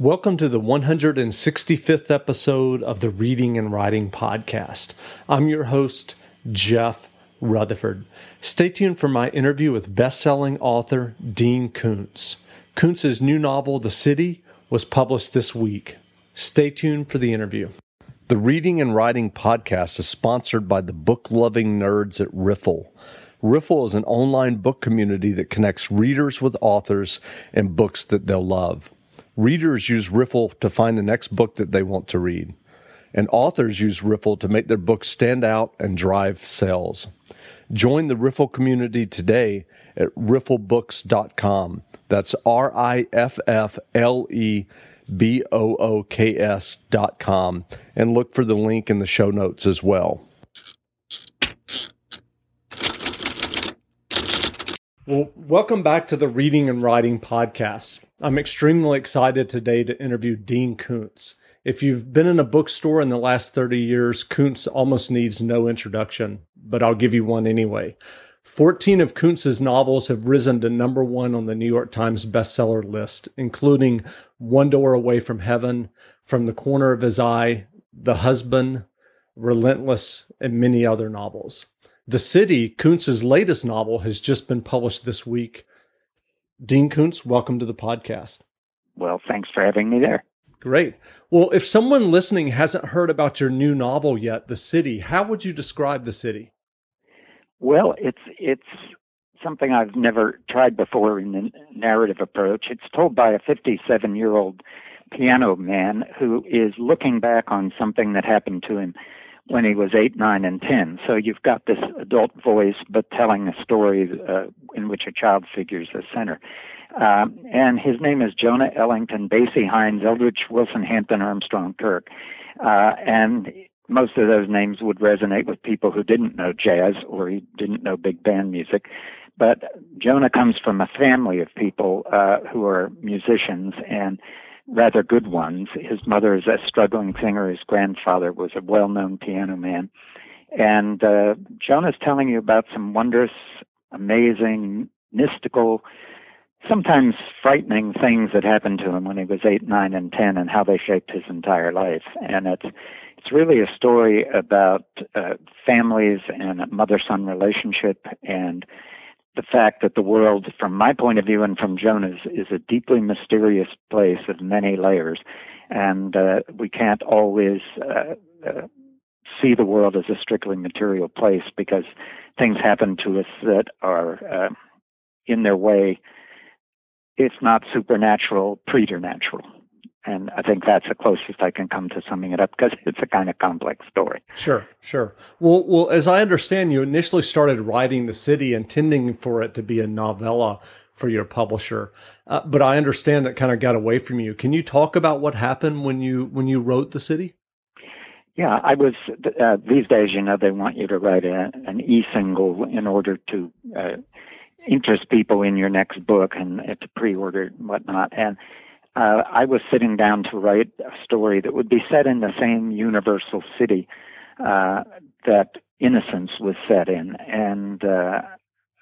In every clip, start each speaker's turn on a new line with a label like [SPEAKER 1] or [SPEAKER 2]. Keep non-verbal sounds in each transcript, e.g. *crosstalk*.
[SPEAKER 1] Welcome to the 165th episode of the Reading and Writing Podcast. I'm your host, Jeff Rutherford. Stay tuned for my interview with best-selling author Dean Koontz. Koontz's new novel, The City, was published this week. Stay tuned for the interview. The Reading and Writing Podcast is sponsored by the book-loving nerds at Riffle. Riffle is an online book community that connects readers with authors and books that they'll love. Readers use Riffle to find the next book that they want to read. And authors use Riffle to make their books stand out and drive sales. Join the Riffle community today at rifflebooks.com. That's R I F F L E B O O K S dot com. And look for the link in the show notes as well. Well, welcome back to the Reading and Writing Podcast. I'm extremely excited today to interview Dean Koontz. If you've been in a bookstore in the last 30 years, Koontz almost needs no introduction, but I'll give you one anyway. 14 of Koontz's novels have risen to number one on the New York Times bestseller list, including One Door Away from Heaven, From the Corner of His Eye, The Husband, Relentless, and many other novels. The City, Koontz's latest novel, has just been published this week. Dean Koontz, welcome to the podcast.
[SPEAKER 2] Well, thanks for having me there.
[SPEAKER 1] Great. Well, if someone listening hasn't heard about your new novel yet, The City, how would you describe The City?
[SPEAKER 2] Well, it's it's something I've never tried before in the narrative approach. It's told by a 57-year-old piano man who is looking back on something that happened to him when he was eight, nine, and ten. So you've got this adult voice, but telling a story uh, in which a child figures the center. Um, and his name is Jonah Ellington, Basie Hines, Eldridge Wilson, Hampton, Armstrong, Kirk. Uh, and most of those names would resonate with people who didn't know jazz or who didn't know big band music. But Jonah comes from a family of people uh, who are musicians, and rather good ones. His mother is a struggling singer. His grandfather was a well-known piano man. And uh, Jonah's telling you about some wondrous, amazing, mystical, sometimes frightening things that happened to him when he was eight, nine, and ten, and how they shaped his entire life. And it's it's really a story about uh, families and a mother-son relationship and the fact that the world, from my point of view and from Jonah's, is a deeply mysterious place of many layers, and uh, we can't always uh, uh, see the world as a strictly material place because things happen to us that are uh, in their way, if not supernatural, preternatural. And I think that's the closest I can come to summing it up because *laughs* it's a kind of complex story.
[SPEAKER 1] Sure, sure. Well, well, as I understand, you initially started writing the city, intending for it to be a novella for your publisher, uh, but I understand that kind of got away from you. Can you talk about what happened when you when you wrote the city?
[SPEAKER 2] Yeah, I was. Uh, these days, you know, they want you to write a, an e-single in order to uh, interest people in your next book and uh, to pre-order and whatnot. And uh, I was sitting down to write a story that would be set in the same universal city uh, that Innocence was set in. And uh,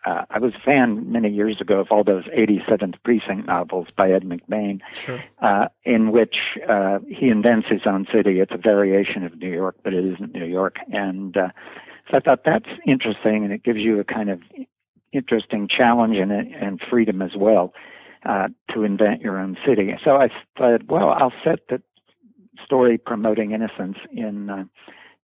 [SPEAKER 2] uh, I was a fan many years ago of all those 87th Precinct novels by Ed McBain,
[SPEAKER 1] sure.
[SPEAKER 2] uh, in which uh, he invents his own city. It's a variation of New York, but it isn't New York. And uh, so I thought that's interesting, and it gives you a kind of interesting challenge and, and freedom as well uh, to invent your own city. So I said, well, I'll set the story promoting innocence in uh,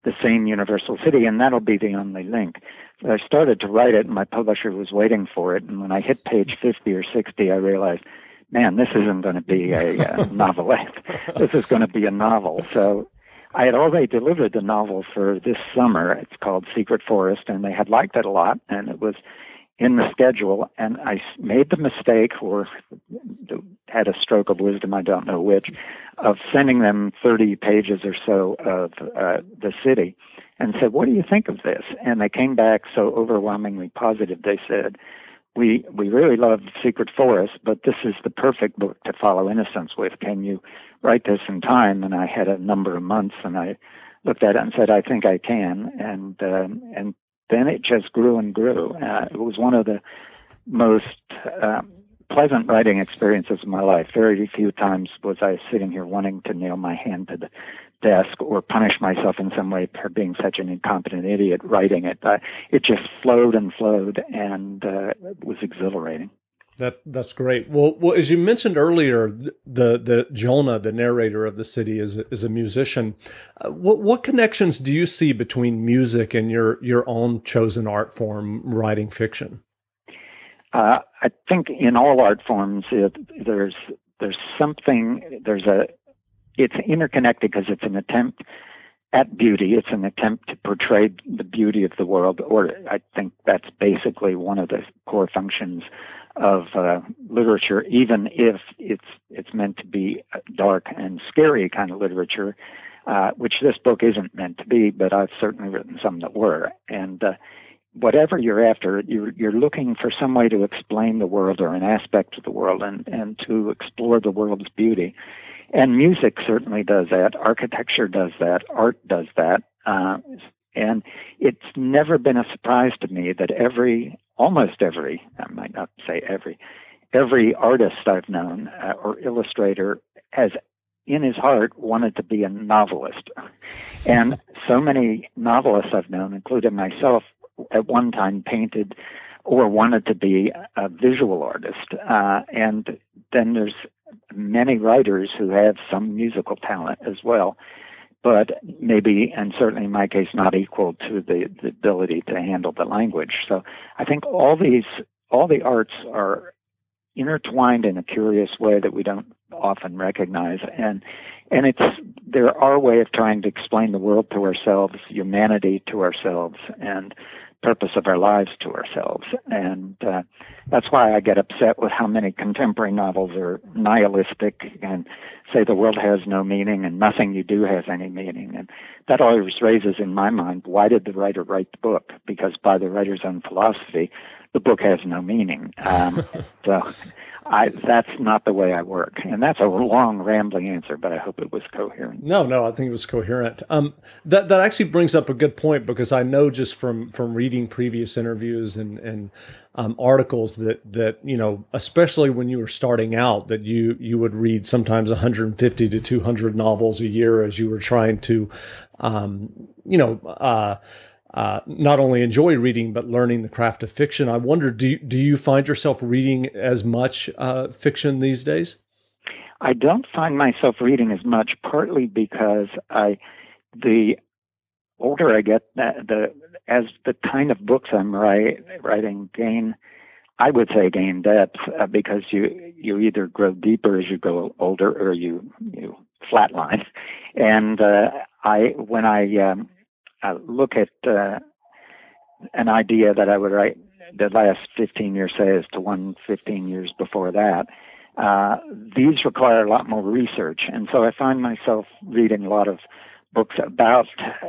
[SPEAKER 2] the same universal city, and that'll be the only link. So I started to write it, and my publisher was waiting for it. And when I hit page 50 or 60, I realized, man, this isn't going to be a uh, *laughs* novelette. this is going to be a novel. So I had already delivered the novel for this summer. It's called Secret Forest, and they had liked it a lot, and it was in the schedule, and I made the mistake, or had a stroke of wisdom, I don't know which, of sending them 30 pages or so of uh, the city and said, What do you think of this? And they came back so overwhelmingly positive. They said, we we really love Secret Forest, but this is the perfect book to follow Innocence with. Can you write this in time? And I had a number of months, and I looked at it and said, I think I can. And um, and then it just grew and grew. Uh, it was one of the most uh, pleasant writing experiences of my life. Very few times was I sitting here wanting to nail my hand to the desk or punish myself in some way for being such an incompetent idiot writing it. Uh, it just flowed and flowed and uh, was exhilarating.
[SPEAKER 1] That that's great. Well, well, as you mentioned earlier, the the Jonah, the narrator of the city, is is a musician. Uh, what what connections do you see between music and your your own chosen art form, writing fiction?
[SPEAKER 2] Uh, I think in all art forms, it, there's there's something there's a it's interconnected because it's an attempt at beauty. It's an attempt to portray the beauty of the world, or I think that's basically one of the core functions of uh, literature, even if it's it's meant to be dark and scary kind of literature, uh, which this book isn't meant to be. But I've certainly written some that were, and uh, whatever you're after, you're you're looking for some way to explain the world or an aspect of the world, and and to explore the world's beauty. And music certainly does that. Architecture does that. Art does that. Uh, and it's never been a surprise to me that every, almost every, I might not say every, every artist I've known uh, or illustrator has in his heart wanted to be a novelist. And so many novelists I've known, including myself, at one time painted or wanted to be a visual artist. Uh, and then there's many writers who have some musical talent as well but maybe, and certainly in my case, not equal to the, the ability to handle the language. So I think all these, all the arts are intertwined in a curious way that we don't often recognize. And, and it's, they're our way of trying to explain the world to ourselves, humanity to ourselves, and purpose of our lives to ourselves. And uh, that's why I get upset with how many contemporary novels are nihilistic and say the world has no meaning and nothing you do has any meaning. And that always raises in my mind why did the writer write the book? Because by the writer's own philosophy, the book has no meaning. Um, *laughs* so I that's not the way I work, and that's a long, rambling answer, but I hope it was coherent.
[SPEAKER 1] No, no, I think it was coherent. Um, that that actually brings up a good point because I know just from from reading previous interviews and and um, articles that that you know, especially when you were starting out, that you you would read sometimes 150 to 200 novels a year as you were trying to, um, you know. Uh, uh, not only enjoy reading but learning the craft of fiction. I wonder, do do you find yourself reading as much uh, fiction these days?
[SPEAKER 2] I don't find myself reading as much, partly because I the older I get, the as the kind of books I'm write, writing gain, I would say gain depth uh, because you you either grow deeper as you grow older or you you flatline. *laughs* And uh, I when I um, uh, look at uh, an idea that I would write the last 15 years, say, as to one 15 years before that, uh, these require a lot more research. And so I find myself reading a lot of books about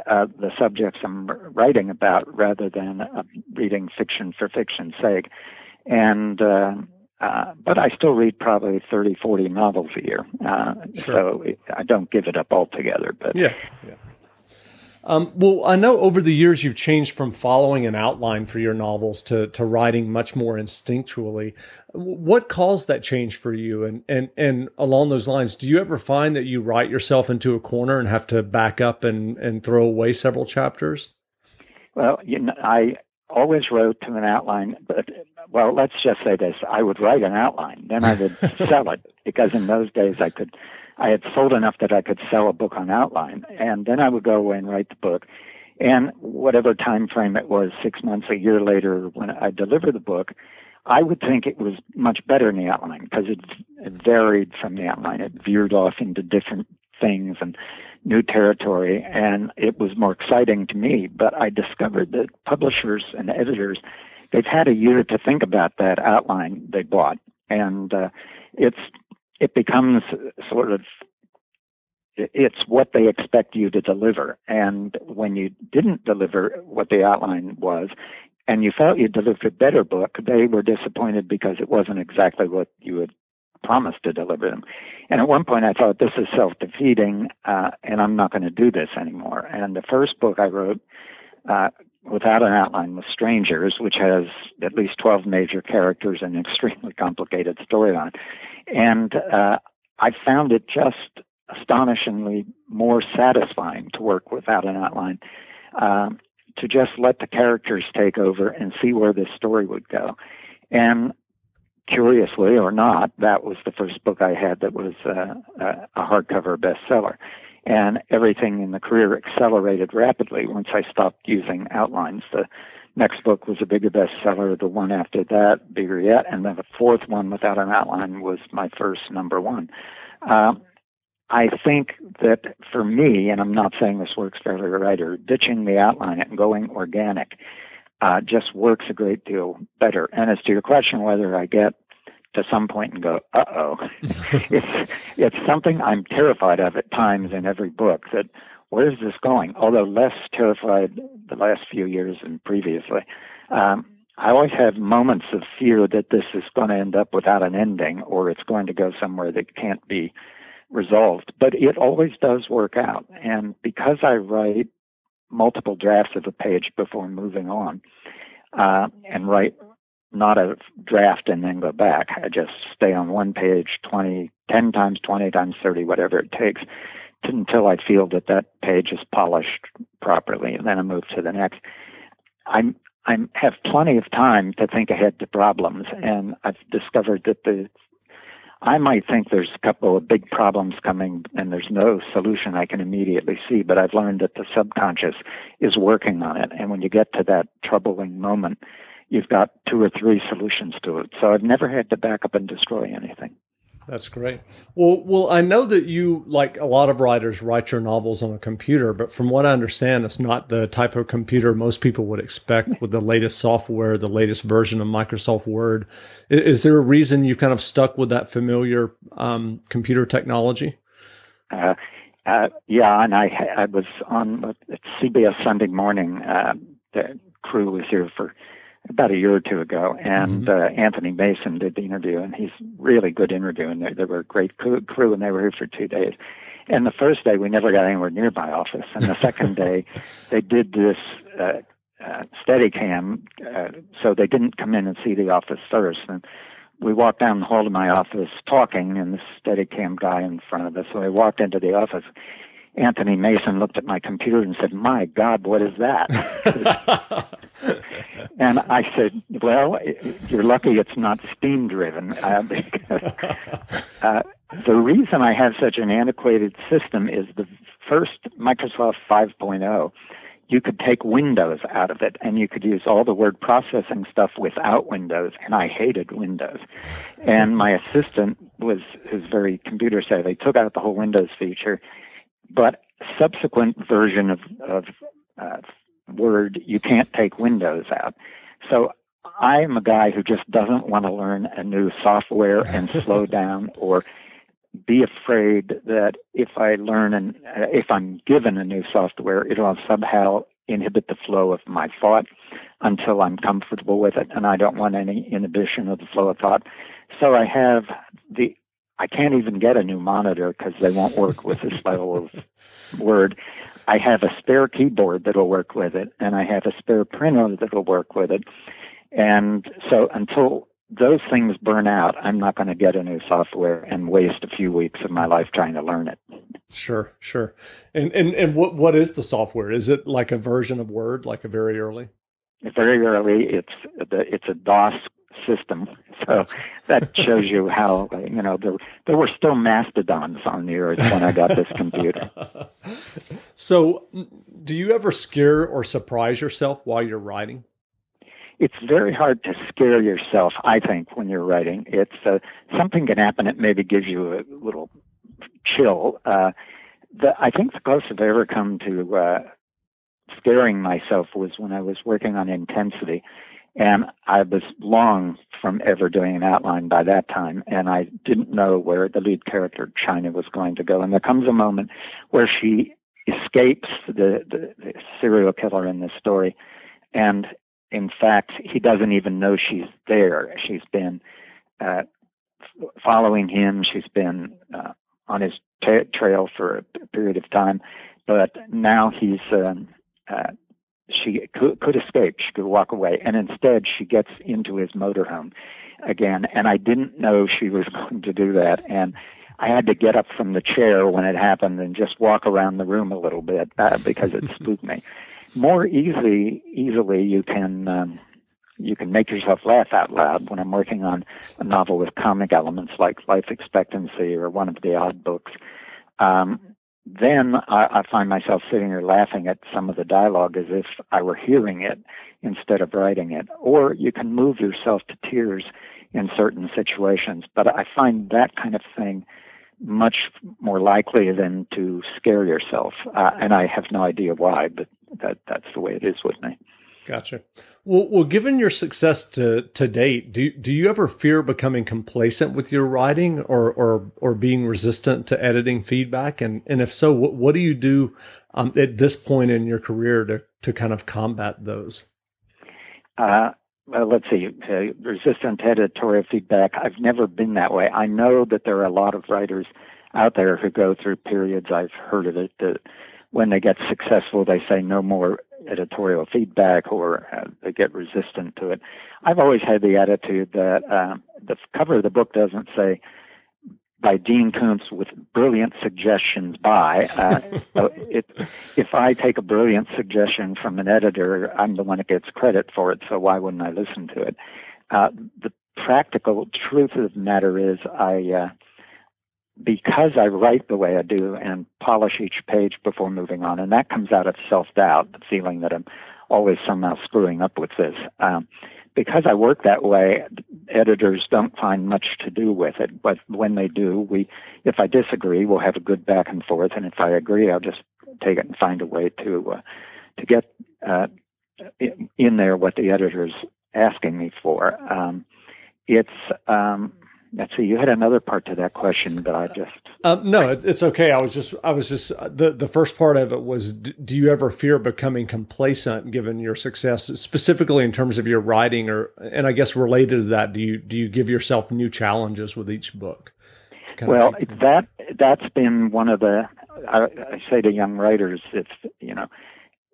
[SPEAKER 2] uh, the subjects I'm writing about rather than uh, reading fiction for fiction's sake. And uh, uh, but I still read probably 30, 40 novels a year. Uh, sure. So I don't give it up altogether. But
[SPEAKER 1] yeah. yeah. Um, well, I know over the years you've changed from following an outline for your novels to to writing much more instinctually. What caused that change for you? And and and along those lines, do you ever find that you write yourself into a corner and have to back up and and throw away several chapters?
[SPEAKER 2] Well, you know, I always wrote to an outline, but well, let's just say this: I would write an outline, then I would *laughs* sell it because in those days I could I had sold enough that I could sell a book on outline, and then I would go away and write the book. And whatever time frame it was, six months, a year later, when I delivered the book, I would think it was much better in the outline because it, it varied from the outline. It veered off into different things and new territory, and it was more exciting to me. But I discovered that publishers and editors, they've had a year to think about that outline they bought, and uh, it's it becomes sort of it's what they expect you to deliver. And when you didn't deliver what the outline was, and you felt you delivered a better book, they were disappointed because it wasn't exactly what you had promised to deliver them. And at one point, I thought this is self-defeating, uh, and I'm not going to do this anymore. And the first book I wrote uh, without an outline was Strangers, which has at least 12 major characters and an extremely complicated storyline. And uh, I found it just astonishingly more satisfying to work without an outline, um, to just let the characters take over and see where this story would go. And curiously or not, that was the first book I had that was uh, a hardcover bestseller. And everything in the career accelerated rapidly once I stopped using outlines. The next book was a bigger bestseller. The one after that, bigger yet. And then the fourth one without an outline was my first number one. Um, I think that for me, and I'm not saying this works for every writer, ditching the outline and going organic uh, just works a great deal better. And as to your question, whether I get to some point and go, "Uh oh," *laughs* it's it's something I'm terrified of at times in every book. That where is this going? Although less terrified the last few years than previously. Um, I always have moments of fear that this is going to end up without an ending or it's going to go somewhere that can't be resolved. But it always does work out. And because I write multiple drafts of a page before moving on uh, and write not a draft and then go back. I just stay on one page 20, 10 times, 20 times, 30, whatever it takes until I feel that that page is polished properly, and then I move to the next. I'm I have plenty of time to think ahead to problems, and I've discovered that the I might think there's a couple of big problems coming and there's no solution I can immediately see, but I've learned that the subconscious is working on it. And when you get to that troubling moment, you've got two or three solutions to it. So I've never had to back up and destroy anything.
[SPEAKER 1] That's great. Well, well, I know that you, like a lot of writers, write your novels on a computer, but from what I understand, it's not the type of computer most people would expect with the latest software, the latest version of Microsoft Word. Is, there a reason you've kind of stuck with that familiar um, computer technology?
[SPEAKER 2] Uh, uh, yeah, and I, I was on CBS Sunday Morning. Uh, the crew was here for about a year or two ago, and mm-hmm. uh, Anthony Mason did the interview, and he's really good interview, and they, they were a great crew, and they were here for two days. And the first day, we never got anywhere near my office, and the second *laughs* day, they did this uh, uh, Steadicam, uh, so they didn't come in and see the office first, and we walked down the hall to my office talking, and the Steadicam guy in front of us. So I walked into the office, Anthony Mason looked at my computer and said, My God, what is that? *laughs* *laughs* and I said, Well, you're lucky it's not steam driven. Uh, *laughs* because, uh, the reason I have such an antiquated system is the first Microsoft 5.0 you could take Windows out of it and you could use all the word processing stuff without Windows. And I hated Windows. And my assistant was, who's very computer savvy, took out the whole Windows feature but subsequent version of, of uh, Word, you can't take Windows out. So I'm a guy who just doesn't want to learn a new software and *laughs* slow down or be afraid that if I learn and uh, if I'm given a new software, it'll somehow inhibit the flow of my thought until I'm comfortable with it, and I don't want any inhibition of the flow of thought. So I have the I can't even get a new monitor because they won't work with this level of word. I have a spare keyboard that'll work with it, and I have a spare printer that'll work with it. And so until those things burn out, I'm not going to get a new software and waste a few weeks of my life trying to learn it.
[SPEAKER 1] Sure, sure. And and and what what is the software? Is it like a version of Word, like a very early?
[SPEAKER 2] Very early. It's it's a DOS system. *laughs* So *laughs* that shows you how you know there there were still mastodons on the earth when I got this computer. *laughs*
[SPEAKER 1] So, do you ever scare or surprise yourself while you're writing?
[SPEAKER 2] It's very hard to scare yourself. I think when you're writing, it's uh, something can happen. It maybe gives you a little chill. Uh, the, I think the closest I've ever come to uh, scaring myself was when I was working on Intensity and I was long from ever doing an outline by that time, and I didn't know where the lead character, China, was going to go. And there comes a moment where she escapes the, the, the serial killer in this story, and in fact, he doesn't even know she's there. She's been uh, following him, she's been uh, on his trail for a period of time, but now he's um, uh, she could, could escape. She could walk away. And instead, she gets into his motorhome again. And I didn't know she was *laughs* going to do that. And I had to get up from the chair when it happened and just walk around the room a little bit uh, because it *laughs* spooked me. More easily, easily you can um, you can make yourself laugh out loud when I'm working on a novel with comic elements like life expectancy or one of the odd books. Um, then I, I find myself sitting there laughing at some of the dialogue as if I were hearing it instead of writing it. Or you can move yourself to tears in certain situations. But I find that kind of thing much more likely than to scare yourself. Uh, and I have no idea why, but that, that's the way it is with me.
[SPEAKER 1] Gotcha. Well, well, given your success to to date, do do you ever fear becoming complacent with your writing, or or or being resistant to editing feedback? And and if so, what what do you do um, at this point in your career to to kind of combat those?
[SPEAKER 2] Uh, well, let's see. Uh, resistant to editorial feedback. I've never been that way. I know that there are a lot of writers out there who go through periods. I've heard of it that when they get successful, they say no more editorial feedback or uh, they get resistant to it. I've always had the attitude that uh, the cover of the book doesn't say by Dean Koontz with brilliant suggestions by. Uh, *laughs* so it, if I take a brilliant suggestion from an editor, I'm the one that gets credit for it, so why wouldn't I listen to it? Uh, the practical truth of the matter is I uh, because I write the way I do and polish each page before moving on, and that comes out of self doubt, the feeling that I'm always somehow screwing up with this. Um, because I work that way, editors don't find much to do with it. But when they do, we, if I disagree, we'll have a good back and forth, and if I agree, I'll just take it and find a way to uh, to get uh, in there what the editor's asking me for. Um, it's um, see you had another part to that question but i just
[SPEAKER 1] um, no it's okay. I was just i was just the the first part of it was do you ever fear becoming complacent given your success specifically in terms of your writing or and i guess related to that do you do you give yourself new challenges with each book?
[SPEAKER 2] Well that that's been one of the I, I say to young writers if you know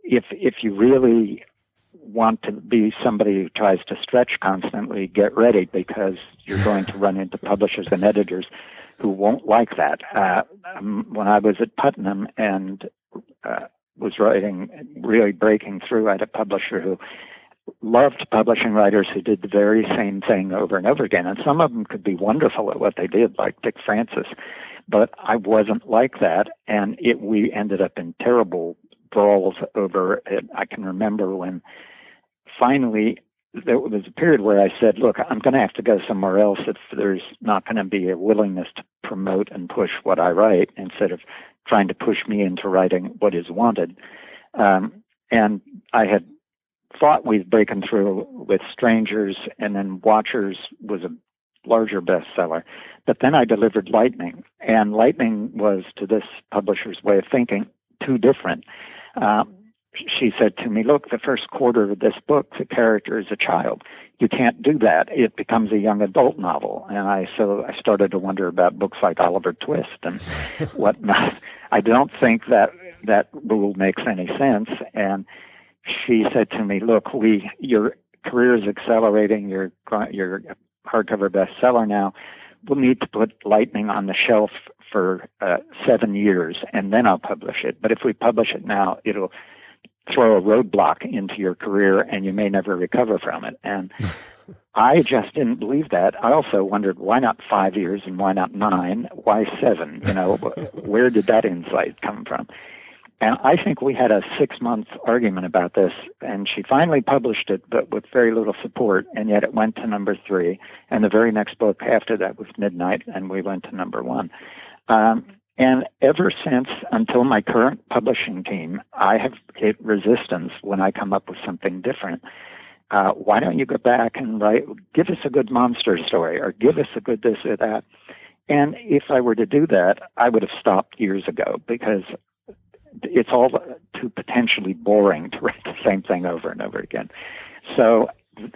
[SPEAKER 2] if if you really want to be somebody who tries to stretch constantly, get ready because you're going to run into publishers and editors who won't like that. Uh, um, when I was at Putnam and uh, was writing, really breaking through, I had a publisher who loved publishing writers who did the very same thing over and over again. And some of them could be wonderful at what they did, like Dick Francis. But I wasn't like that, and it we ended up in terrible brawls over it. I can remember when finally, there was a period where I said, look, I'm going to have to go somewhere else if there's not going to be a willingness to promote and push what I write instead of trying to push me into writing what is wanted. Um, and I had thought we'd broken through with Strangers, and then Watchers was a larger bestseller. But then I delivered Lightning, and Lightning was, to this publisher's way of thinking, too different. Um, she said to me, Look, the first quarter of this book, the character is a child. You can't do that. It becomes a young adult novel. And I so I started to wonder about books like Oliver Twist and *laughs* whatnot. I don't think that that rule makes any sense. And she said to me, Look, we your career is accelerating, you're you're hardcover bestseller now. We'll need to put Lightning on the shelf for uh, seven years, and then I'll publish it. But if we publish it now, it'll throw a roadblock into your career and you may never recover from it. And *laughs* I just didn't believe that. I also wondered why not five years and why not nine? Why seven? You know, where did that insight come from? And I think we had a six month argument about this, and she finally published it, but with very little support, and yet it went to number three. And the very next book after that was Midnight, and we went to number one. Um, and ever since, until my current publishing team, I have hit resistance when I come up with something different. Uh, why don't you go back and write, give us a good monster story or give us a good this or that? And if I were to do that, I would have stopped years ago because it's all too potentially boring to write the same thing over and over again. So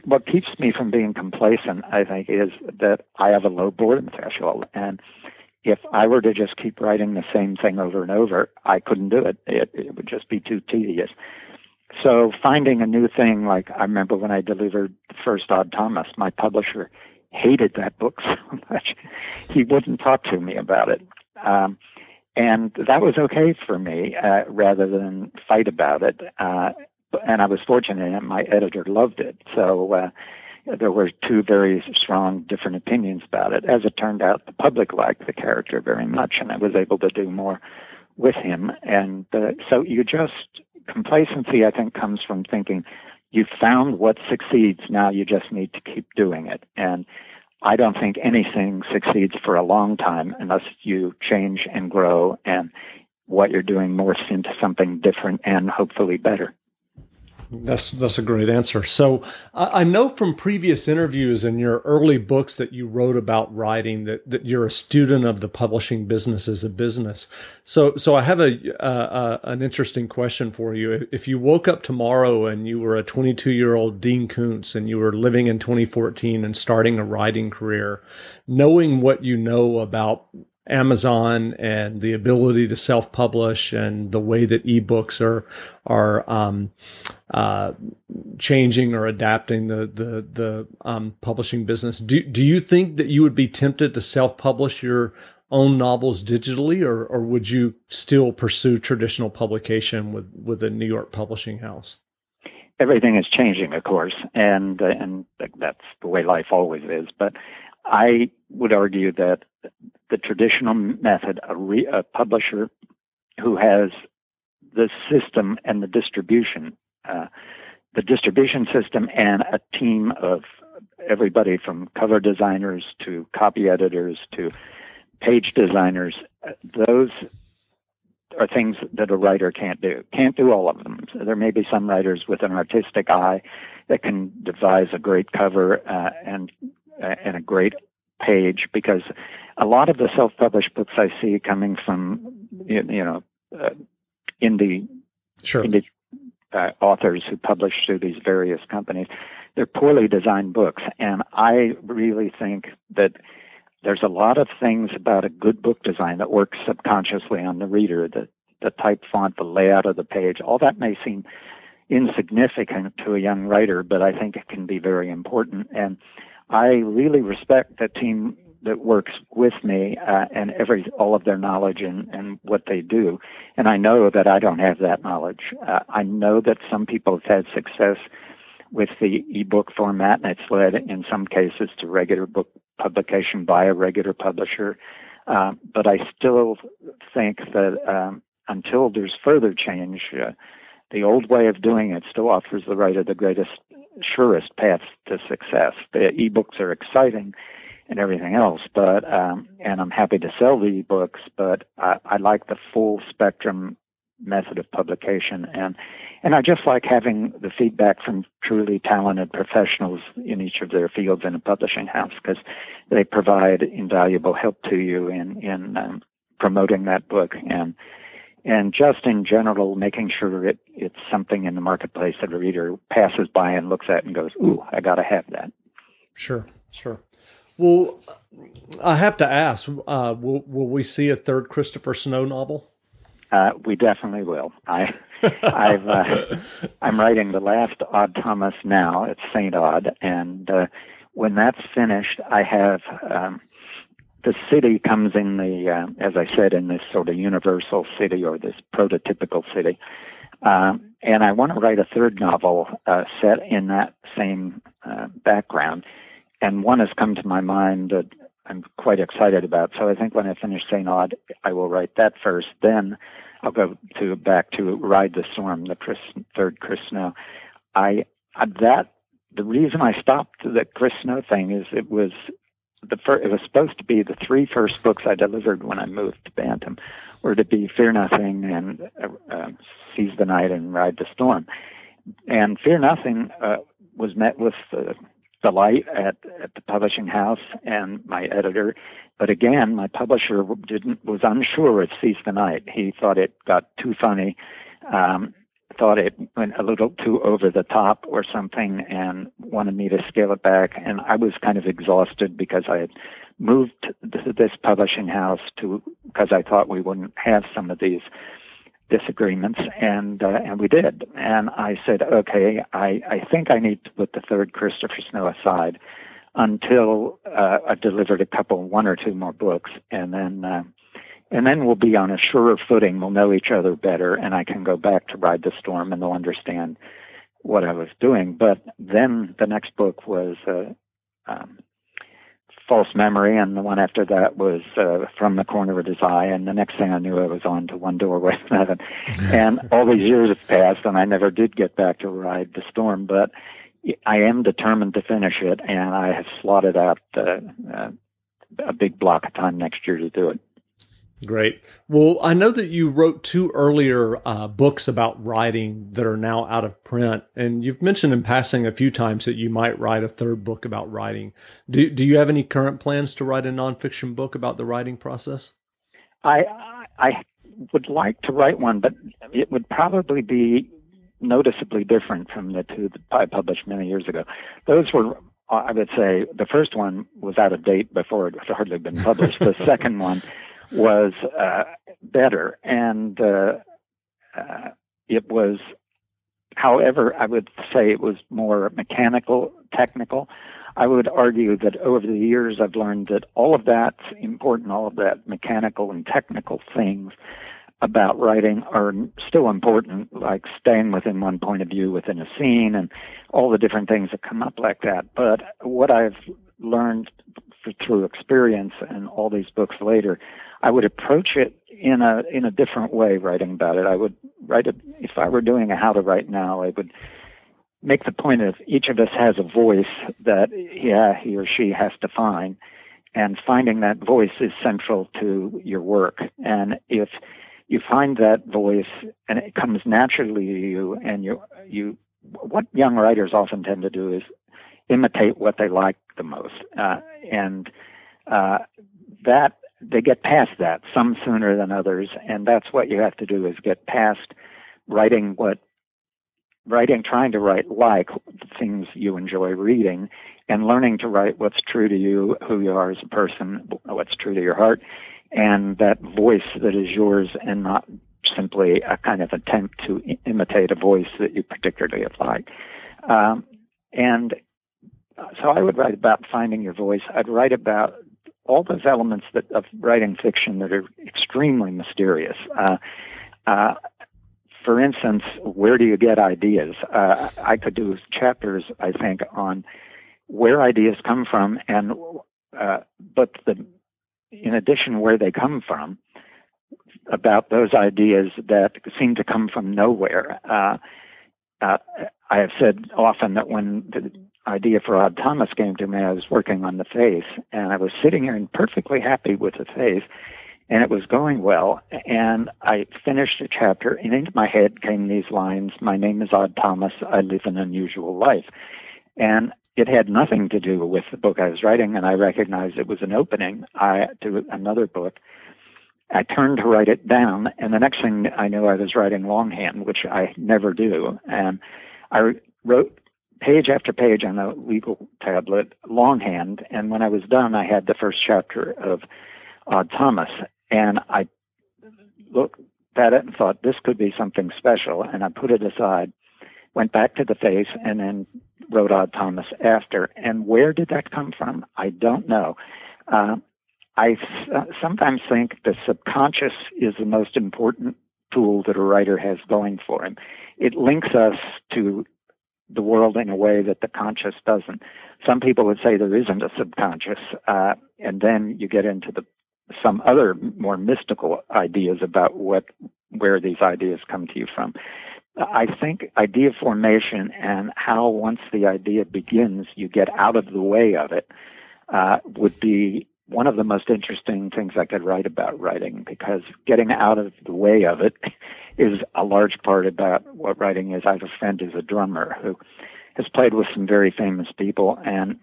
[SPEAKER 2] what keeps me from being complacent, I think, is that I have a low boredom threshold. And if I were to just keep writing the same thing over and over, I couldn't do it. It, it would just be too tedious. so finding a new thing, like I remember when I delivered the first Odd Thomas, my publisher hated that book *laughs* so much he wouldn't talk to me about it. Um, and that was okay for me uh, rather than fight about it. Uh, and I was fortunate, and my editor loved it. So uh, there were two very strong different opinions about it. As it turned out, the public liked the character very much, and I was able to do more with him. And uh, so you just complacency, I think, comes from thinking you've found what succeeds. Now you just need to keep doing it. And I don't think anything succeeds for a long time unless you change and grow and what you're doing morphs into something different and hopefully better.
[SPEAKER 1] That's that's a great answer. So I know from previous interviews and your early books that you wrote about writing that, that you're a student of the publishing business as a business. So so I have a an interesting question for you. If you woke up tomorrow and you were a 22 year old Dean Koontz and you were living in 2014 and starting a writing career, knowing what you know about Amazon and the ability to self-publish and the way that ebooks are are um, uh, changing or adapting the the the um, publishing business. Do do you think that you would be tempted to self-publish your own novels digitally, or or would you still pursue traditional publication with with a New York publishing house?
[SPEAKER 2] Everything is changing, of course, and and that's the way life always is. But I would argue that the traditional method, a, re, a publisher who has the system and the distribution, uh, the distribution system, and a team of everybody from cover designers to copy editors to page designers. Uh, those are things that a writer can't do. Can't do all of them. So there may be some writers with an artistic eye that can devise a great cover uh, and uh, and a great page because a lot of the self-published books I see coming from you know uh, indie
[SPEAKER 1] sure.
[SPEAKER 2] indie uh, authors who publish through these various companies, they're poorly designed books, and I really think that there's a lot of things about a good book design that works subconsciously on the reader. The the type font, the layout of the page, all that may seem insignificant to a young writer, but I think it can be very important. And I really respect the team that works with me uh, and every all of their knowledge and, and what they do. And I know that I don't have that knowledge. Uh, I know that some people have had success with the ebook format, and it's led in some cases to regular book publication by a regular publisher. Uh, but I still think that um, until there's further change, uh, the old way of doing it still offers the writer the greatest surest path to success. The ebooks are exciting and everything else, but um, and I'm happy to sell the ebooks, but I, I like the full spectrum method of publication. And and I just like having the feedback from truly talented professionals in each of their fields in a publishing house because they provide invaluable help to you in in um, promoting that book. And and just in general, making sure it, it's something in the marketplace that a reader passes by and looks at and goes, "Ooh, I got to have that."
[SPEAKER 1] Sure, sure. Well, I have to ask: uh, will will we see a third Christopher Snow novel?
[SPEAKER 2] Uh, we definitely will. I, *laughs* I've, uh, I'm writing the last Odd Thomas now. It's Saint Odd, and uh, when that's finished, I have um, the city comes in the, uh, as I said, in this sort of universal city or this prototypical city. Um, and I want to write a third novel uh, set in that same uh, background. And one has come to my mind that I'm quite excited about. So I think when I finish St. Odd, I will write that first. Then I'll go to back to Ride the Storm, the Chris, third Chris Snow. I that the reason I stopped the Chris Snow thing is it was the first, it was supposed to be the three first books I delivered when I moved to Bantam were to be Fear Nothing and uh, uh, Seize the Night and Ride the Storm. And Fear Nothing uh, was met with uh, delight at, at the publishing house and my editor. But again, my publisher didn't was unsure of Seize the Night. He thought it got too funny. Um, thought it went a little too over the top or something and wanted me to scale it back. And I was kind of exhausted because I had moved to this publishing house to because I thought we wouldn't have some of these disagreements, and uh, and we did. And I said, okay, I, I think I need to put the third Christopher Snow aside until uh, I delivered a couple, one or two more books, and then uh, and then we'll be on a surer footing. We'll know each other better, and I can go back to ride the storm, and they'll understand what I was doing. But then the next book was uh, um, False Memory, and the one after that was uh, From the Corner of His Eye. And the next thing I knew, I was on to One Doorway to Heaven. *laughs* and all these years have passed, and I never did get back to ride the storm. But I am determined to finish it, and I have slotted out uh, uh, a big block of time next year to do it.
[SPEAKER 1] Great. Well, I know that you wrote two earlier uh, books about writing that are now out of print, and you've mentioned in passing a few times that you might write a third book about writing. Do Do you have any current plans to write a nonfiction book about the writing process?
[SPEAKER 2] I I would like to write one, but it would probably be noticeably different from the two that I published many years ago. Those were I would say the first one was out of date before it had hardly been published. The second one was uh, better, and uh, uh, it was, however, I would say it was more mechanical, technical. I would argue that over the years I've learned that all of that's important, all of that mechanical and technical things about writing are still important, like staying within one point of view within a scene and all the different things that come up like that. But what I've learned through experience and all these books later I would approach it in a in a different way writing about it. I would write it if I were doing a how to write now, I would make the point of each of us has a voice that yeah, he or she has to find. And finding that voice is central to your work. And if you find that voice and it comes naturally to you and you you what young writers often tend to do is imitate what they like the most. Uh, and uh, that they get past that some sooner than others and that's what you have to do is get past writing what writing trying to write like things you enjoy reading and learning to write what's true to you who you are as a person what's true to your heart and that voice that is yours and not simply a kind of attempt to imitate a voice that you particularly like um, and so I would write about finding your voice. I'd write about all those elements that of writing fiction that are extremely mysterious. Uh, uh, for instance, where do you get ideas? Uh, I could do chapters, I think, on where ideas come from, and uh, but the in addition, where they come from, about those ideas that seem to come from nowhere. Uh, uh, I have said often that when the idea for Odd Thomas came to me, I was working on the face, and I was sitting here and perfectly happy with the face, and it was going well. And I finished a chapter, and into my head came these lines My name is Odd Thomas. I live an unusual life. And it had nothing to do with the book I was writing, and I recognized it was an opening I, to another book. I turned to write it down, and the next thing I knew, I was writing longhand, which I never do. And I wrote page after page on a legal tablet, longhand. And when I was done, I had the first chapter of Odd Thomas. And I looked at it and thought, this could be something special. And I put it aside, went back to the face, and then wrote Odd Thomas after. And where did that come from? I don't know. Uh, I uh, sometimes think the subconscious is the most important tool that a writer has going for him. It links us to the world in a way that the conscious doesn't. Some people would say there isn't a subconscious, uh, and then you get into the some other more mystical ideas about what where these ideas come to you from. I think idea formation and how once the idea begins, you get out of the way of it uh, would be one of the most interesting things I could write about writing because getting out of the way of it *laughs* is a large part about what writing is. I have a friend who's a drummer who has played with some very famous people and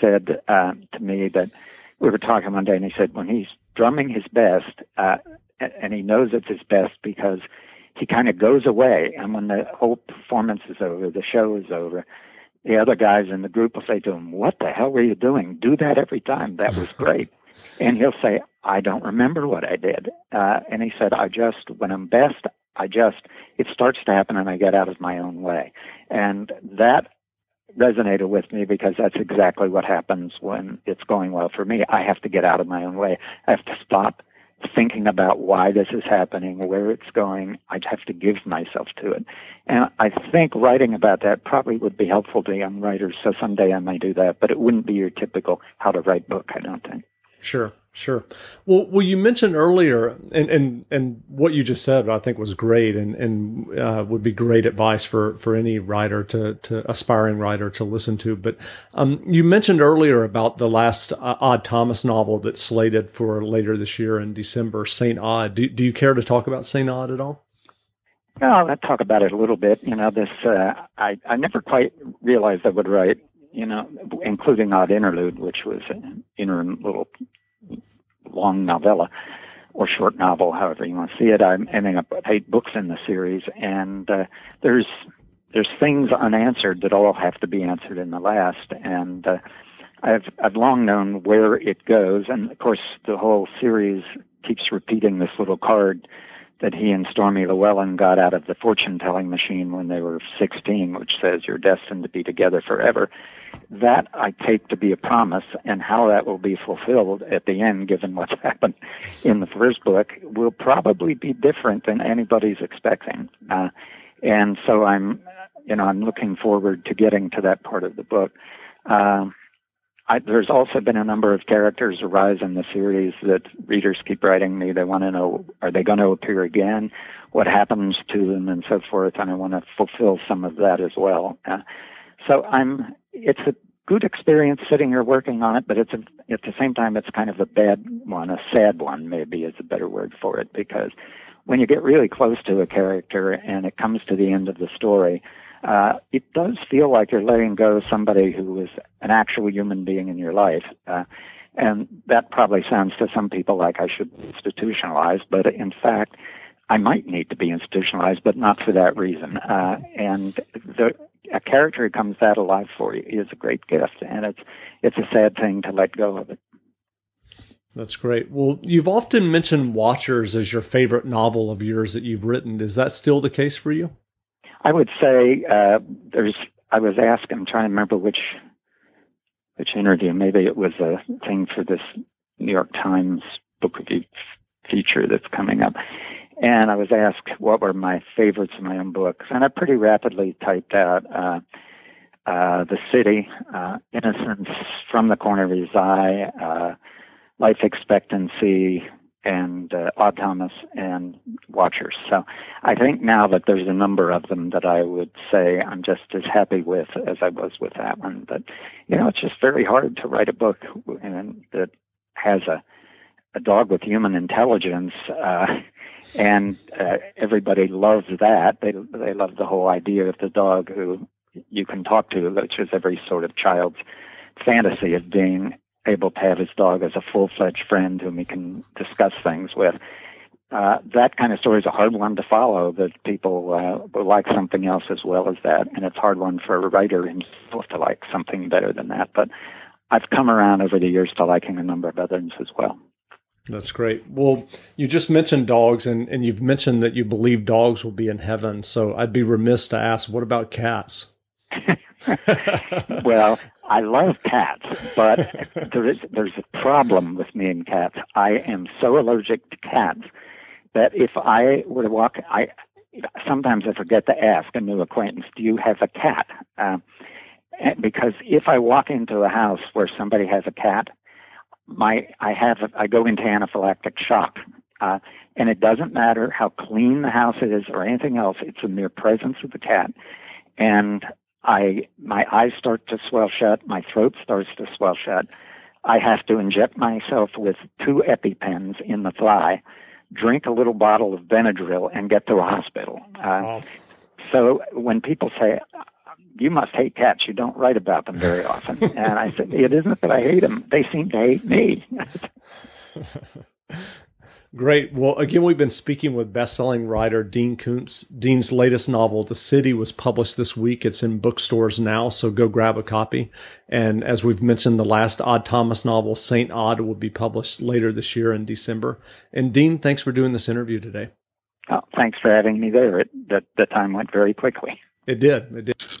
[SPEAKER 2] said uh, to me that we were talking one day and he said when he's drumming his best, uh, and he knows it's his best because he kind of goes away and when the whole performance is over, the show is over, the other guys in the group will say to him, What the hell were you doing? Do that every time. That was *laughs* great. and he'll say, I don't remember what I did. Uh, and he said, I just, when I'm best, I just it starts to happen and I get out of my own way. And that resonated with me because that's exactly what happens when it's going well for me. I have to get out of my own way. I have to stop thinking about why this is happening, where it's going. I'd have to give myself to it. And I think writing about that probably would be helpful to young writers. So someday I may do that, but it wouldn't be your typical how to write book, I don't think.
[SPEAKER 1] Sure. Sure. Well, well, you mentioned earlier, and and and what you just said, I think was great, and and uh, would be great advice for for any writer to to aspiring writer to listen to. But um, you mentioned earlier about the last uh, Odd Thomas novel that's slated for later this year in December, Saint Odd. Do do you care to talk about Saint Odd at all?
[SPEAKER 2] Well, I'll talk about it a little bit. You know, this uh, I I never quite realized I would write. You know, including Odd Interlude, which was an interim little long novella or short novel, however you want to see it. I'm ending up with eight books in the series, and uh, there's there's things unanswered that all have to be answered in the last. And uh, I've I've long known where it goes, and of course the whole series keeps repeating this little card that he and Stormy Llewellyn got out of the fortune telling machine when they were 16, which says you're destined to be together forever that I take to be a promise, and how that will be fulfilled at the end, given what's *laughs* happened in the first book, will probably be different than anybody's expecting. Uh, and so I'm, you know, I'm looking forward to getting to that part of the book. Uh, I, there's also been a number of characters arise in the series that readers keep writing me. They want to know are they going to appear again? What happens to them, and so forth. And I want to fulfill some of that as well. Uh, so I'm it's a good experience sitting here working on it, but it's a, at the same time it's kind of a bad one, a sad one maybe is a better word for it because when you get really close to a character and it comes to the end of the story, uh, it does feel like you're letting go of somebody who was an actual human being in your life. Uh, and that probably sounds to some people like I should be institutionalized, but in fact, I might need to be institutionalized, but not for that reason. Uh, and the a character who comes that alive for you is a great gift, and it's it's a sad thing to let go of it.
[SPEAKER 1] That's great. Well, you've often mentioned Watchers as your favorite novel of yours that you've written. Is that still the case for you?
[SPEAKER 2] I would say uh, there's. I was asked. I'm trying to remember which which interview. Maybe it was a thing for this New York Times book review feature that's coming up. And I was asked what were my favorites in my own books, and I pretty rapidly typed out uh, uh, The City, uh, Innocence from the Corner of His Eye, uh, Life Expectancy, and uh, Odd Thomas and Watchers. So I think now that there's a number of them that I would say I'm just as happy with as I was with that one. But you know, it's just very hard to write a book and that has a a dog with human intelligence. Uh, and uh, everybody loves that. They they love the whole idea of the dog who you can talk to, which is every sort of child's fantasy of being able to have his dog as a full-fledged friend whom he can discuss things with. Uh, that kind of story is a hard one to follow. That people uh, will like something else as well as that, and it's hard one for a writer himself to like something better than that. But I've come around over the years to liking a number of others as well.
[SPEAKER 1] That's great. Well, you just mentioned dogs, and, and you've mentioned that you believe dogs will be in heaven. So I'd be remiss to ask, what about cats? *laughs*
[SPEAKER 2] well, I love cats, but *laughs* there is there's a problem with me and cats. I am so allergic to cats that if I were to walk, I sometimes I forget to ask a new acquaintance, "Do you have a cat?" Uh, because if I walk into a house where somebody has a cat, my I have I go into anaphylactic shock, uh, and it doesn't matter how clean the house is or anything else. It's the mere presence of the cat, and I my eyes start to swell shut, my throat starts to swell shut. I have to inject myself with two EpiPens in the thigh, drink a little bottle of Benadryl, and get to a hospital. Uh, wow. So when people say, you must hate cats. You don't write about them very often. *laughs* and I said, it isn't that I hate them. They seem to hate me. *laughs*
[SPEAKER 1] Great. Well, again, we've been speaking with best-selling writer Dean Koontz. Dean's latest novel, The City, was published this week. It's in bookstores now, so go grab a copy. And as we've mentioned, the last Odd Thomas novel, Saint Odd, will be published later this year in December. And Dean, thanks for doing this interview today.
[SPEAKER 2] Oh, thanks for having me there. It, the, the time went very quickly.
[SPEAKER 1] It did. It did.